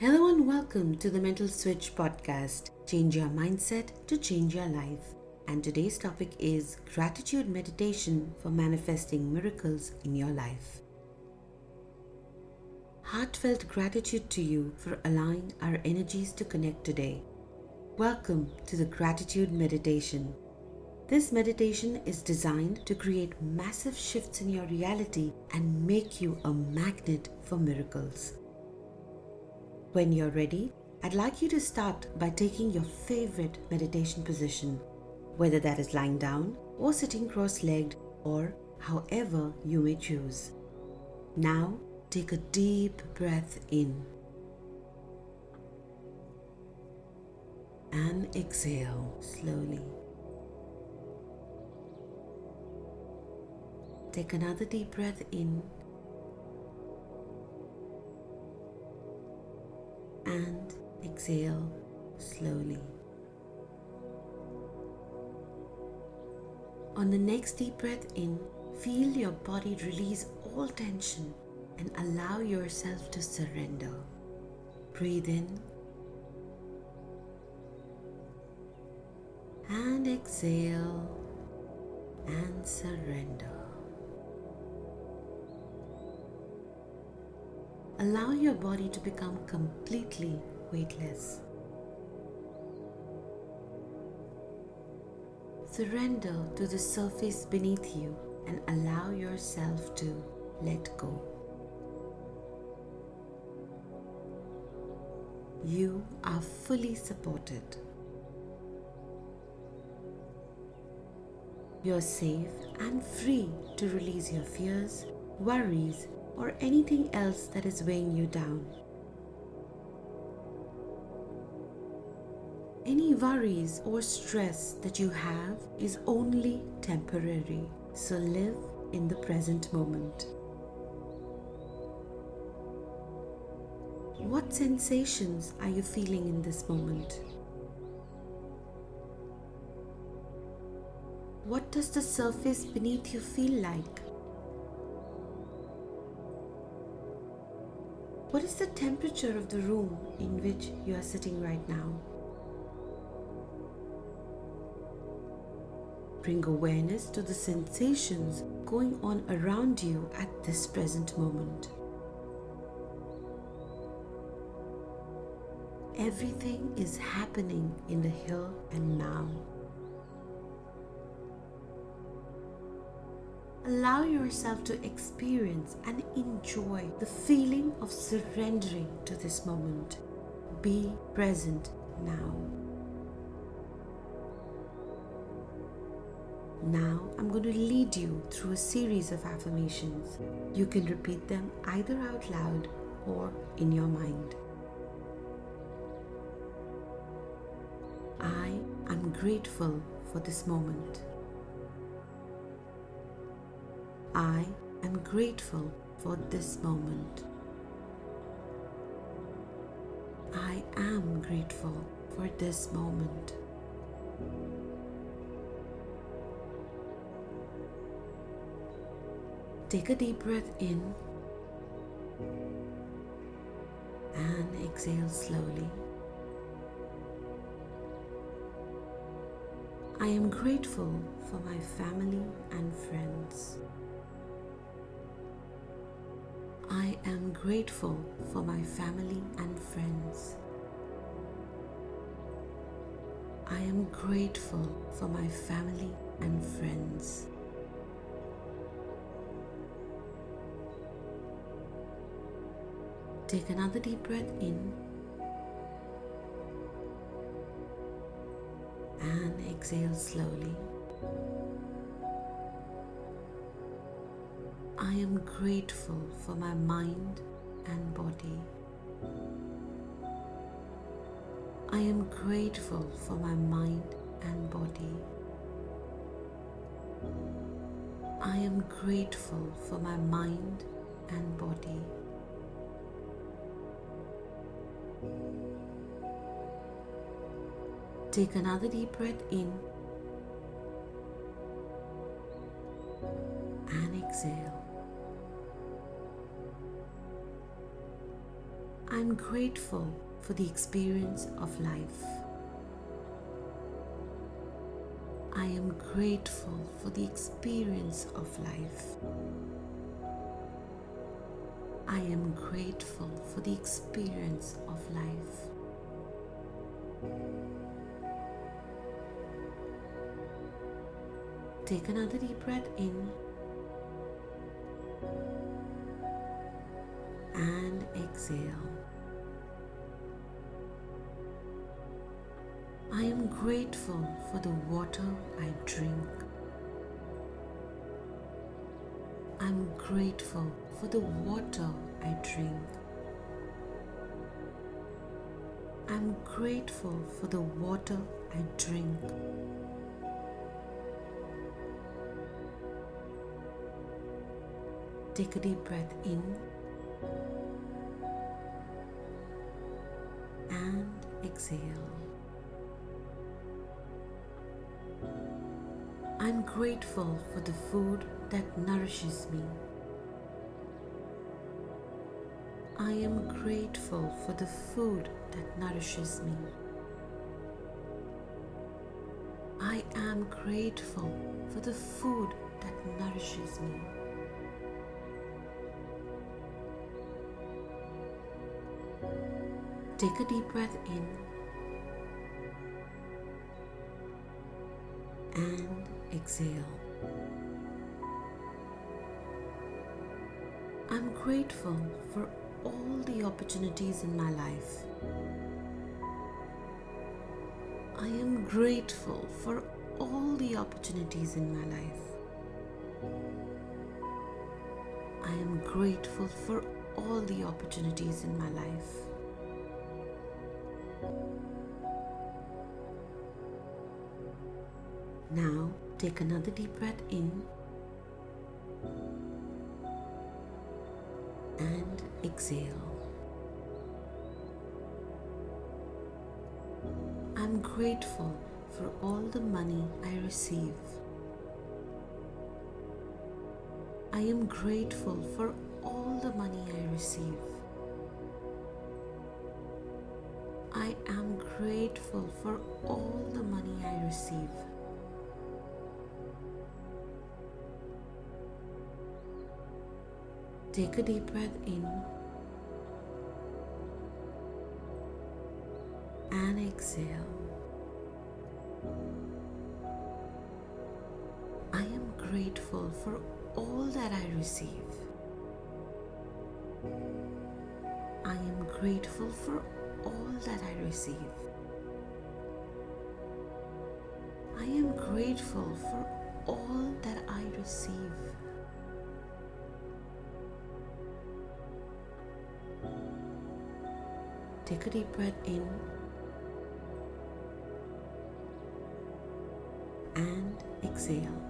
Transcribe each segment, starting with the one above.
Hello and welcome to the Mental Switch podcast. Change your mindset to change your life. And today's topic is gratitude meditation for manifesting miracles in your life. Heartfelt gratitude to you for allowing our energies to connect today. Welcome to the gratitude meditation. This meditation is designed to create massive shifts in your reality and make you a magnet for miracles. When you're ready, I'd like you to start by taking your favorite meditation position, whether that is lying down or sitting cross legged or however you may choose. Now, take a deep breath in and exhale slowly. Take another deep breath in and exhale slowly. On the next deep breath in, feel your body release all tension and allow yourself to surrender. Breathe in and exhale and surrender. Allow your body to become completely weightless. Surrender to the surface beneath you and allow yourself to let go. You are fully supported. You're safe and free to release your fears, worries, or anything else that is weighing you down. Any worries or stress that you have is only temporary, so live in the present moment. What sensations are you feeling in this moment? What does the surface beneath you feel like? What is the temperature of the room in which you are sitting right now? Bring awareness to the sensations going on around you at this present moment. Everything is happening in the here and now. Allow yourself to experience and enjoy the feeling of surrendering to this moment. Be present now. Now, I'm going to lead you through a series of affirmations. You can repeat them either out loud or in your mind. I am grateful for this moment. I am grateful for this moment. I am grateful for this moment. Take a deep breath in and exhale slowly. I am grateful for my family and friends. Grateful for my family and friends. I am grateful for my family and friends. Take another deep breath in and exhale slowly. I am grateful for my mind and body. I am grateful for my mind and body. I am grateful for my mind and body. Take another deep breath in and exhale. I'm grateful for the experience of life. I am grateful for the experience of life. I am grateful for the experience of life. Take another deep breath in exhale. I am grateful for the water I drink. I'm grateful for the water I drink. I'm grateful for the water I drink. Take a deep breath in exhale. I'm grateful for the food that nourishes me. I am grateful for the food that nourishes me. I am grateful for the food that nourishes me. Take a deep breath in and exhale. I'm grateful for all the opportunities in my life. I am grateful for all the opportunities in my life. I am grateful for all the opportunities in my life. Now take another deep breath in and exhale. I'm grateful for all the money I receive. I am grateful for all the money I receive. Grateful for all the money I receive. Take a deep breath in and exhale. I am grateful for all that I receive. I am grateful for all that I receive. I am grateful for all that I receive. Take a deep breath in and exhale.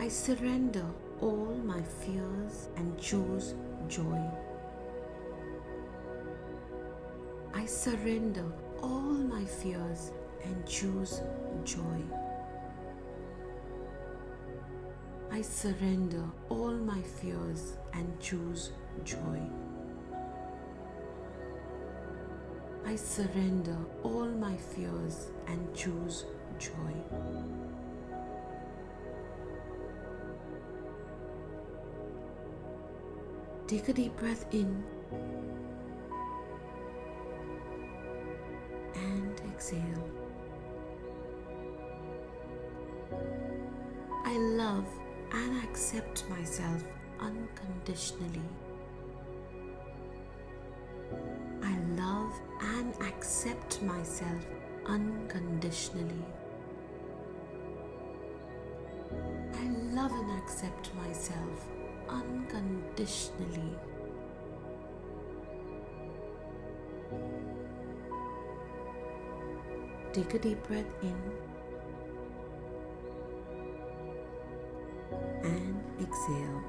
I surrender all my fears and choose joy. I surrender all my fears and choose joy. I surrender all my fears and choose joy. I surrender all my fears and choose joy. Take a deep breath in and exhale. I love and accept myself unconditionally. I love and accept myself unconditionally. I love and accept myself unconditionally. Take a deep breath in and exhale.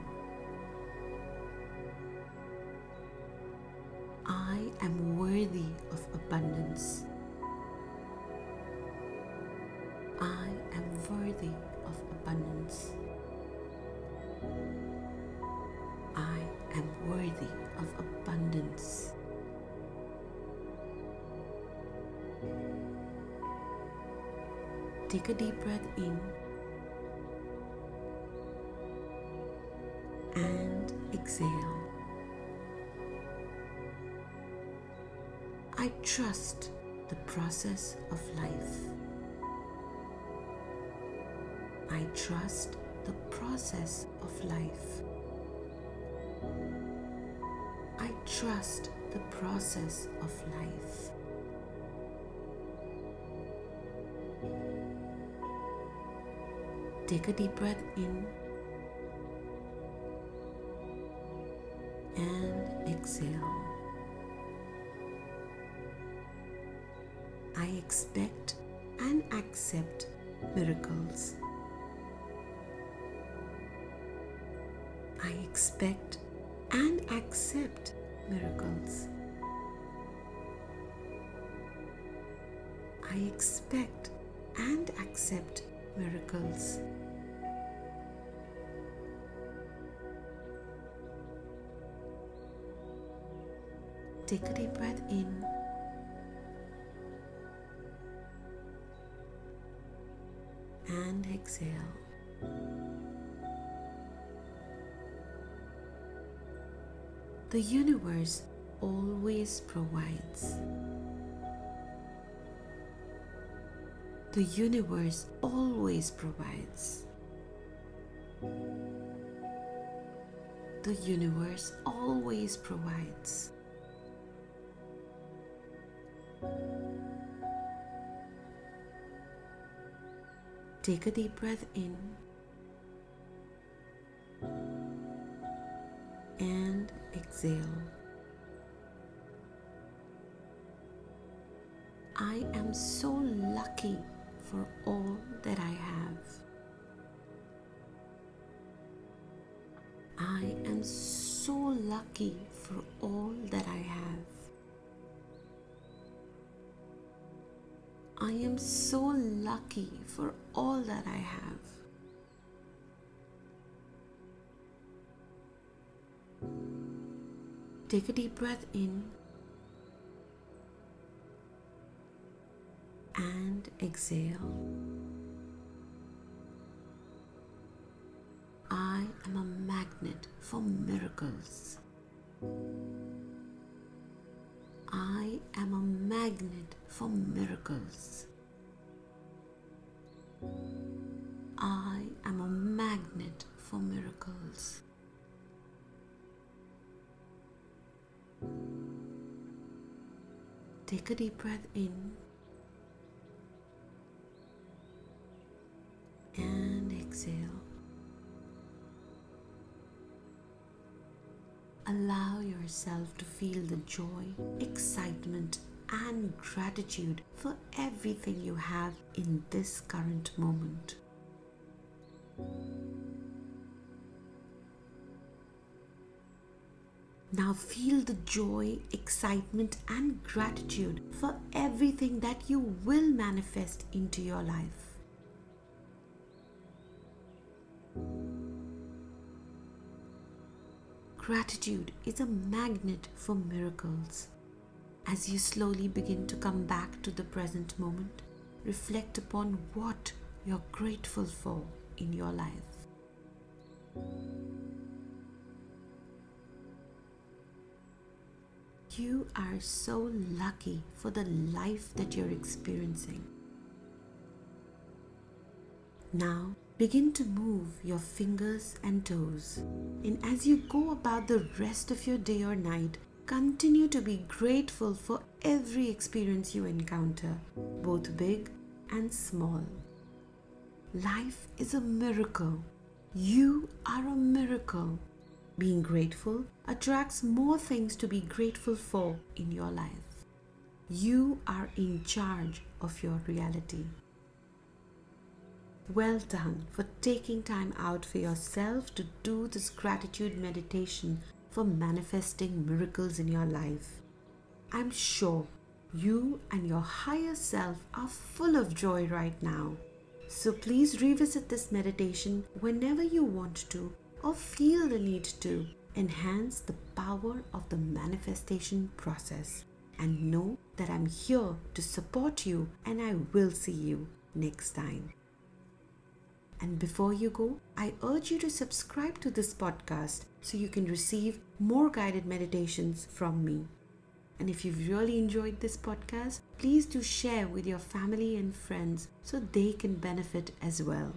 I am worthy of abundance. I am worthy of abundance. Am worthy of abundance. Take a deep breath in and exhale. I trust the process of life. I trust the process of life. Trust the process of life. Take a deep breath in and exhale. I expect and accept miracles. I expect and accept miracles. I expect and accept miracles. Take a deep breath in. And exhale. The universe always provides. The universe always provides. The universe always provides. Take a deep breath in exhale. I am so lucky for all that I have. I am so lucky for all that I have. I am so lucky for all that I have. Take a deep breath in and exhale. I am a magnet for miracles. I am a magnet for miracles. I am a magnet for miracles. Take a deep breath in and exhale. Allow yourself to feel the joy, excitement, and gratitude for everything you have in this current moment. Now feel the joy, excitement, and gratitude for everything that you will manifest into your life. Gratitude is a magnet for miracles. As you slowly begin to come back to the present moment, reflect upon what you're grateful for in your life. You are so lucky for the life that you're experiencing. Now, begin to move your fingers and toes. And as you go about the rest of your day or night, continue to be grateful for every experience you encounter, both big and small. Life is a miracle. You are a miracle. Being grateful attracts more things to be grateful for in your life. You are in charge of your reality. Well done for taking time out for yourself to do this gratitude meditation for manifesting miracles in your life. I'm sure you and your higher self are full of joy right now. So please revisit this meditation whenever you want to or feel the need to enhance the power of the manifestation process. And know that I'm here to support you, and I will see you next time. And before you go, I urge you to subscribe to this podcast so you can receive more guided meditations from me. And if you've really enjoyed this podcast, please do share with your family and friends so they can benefit as well.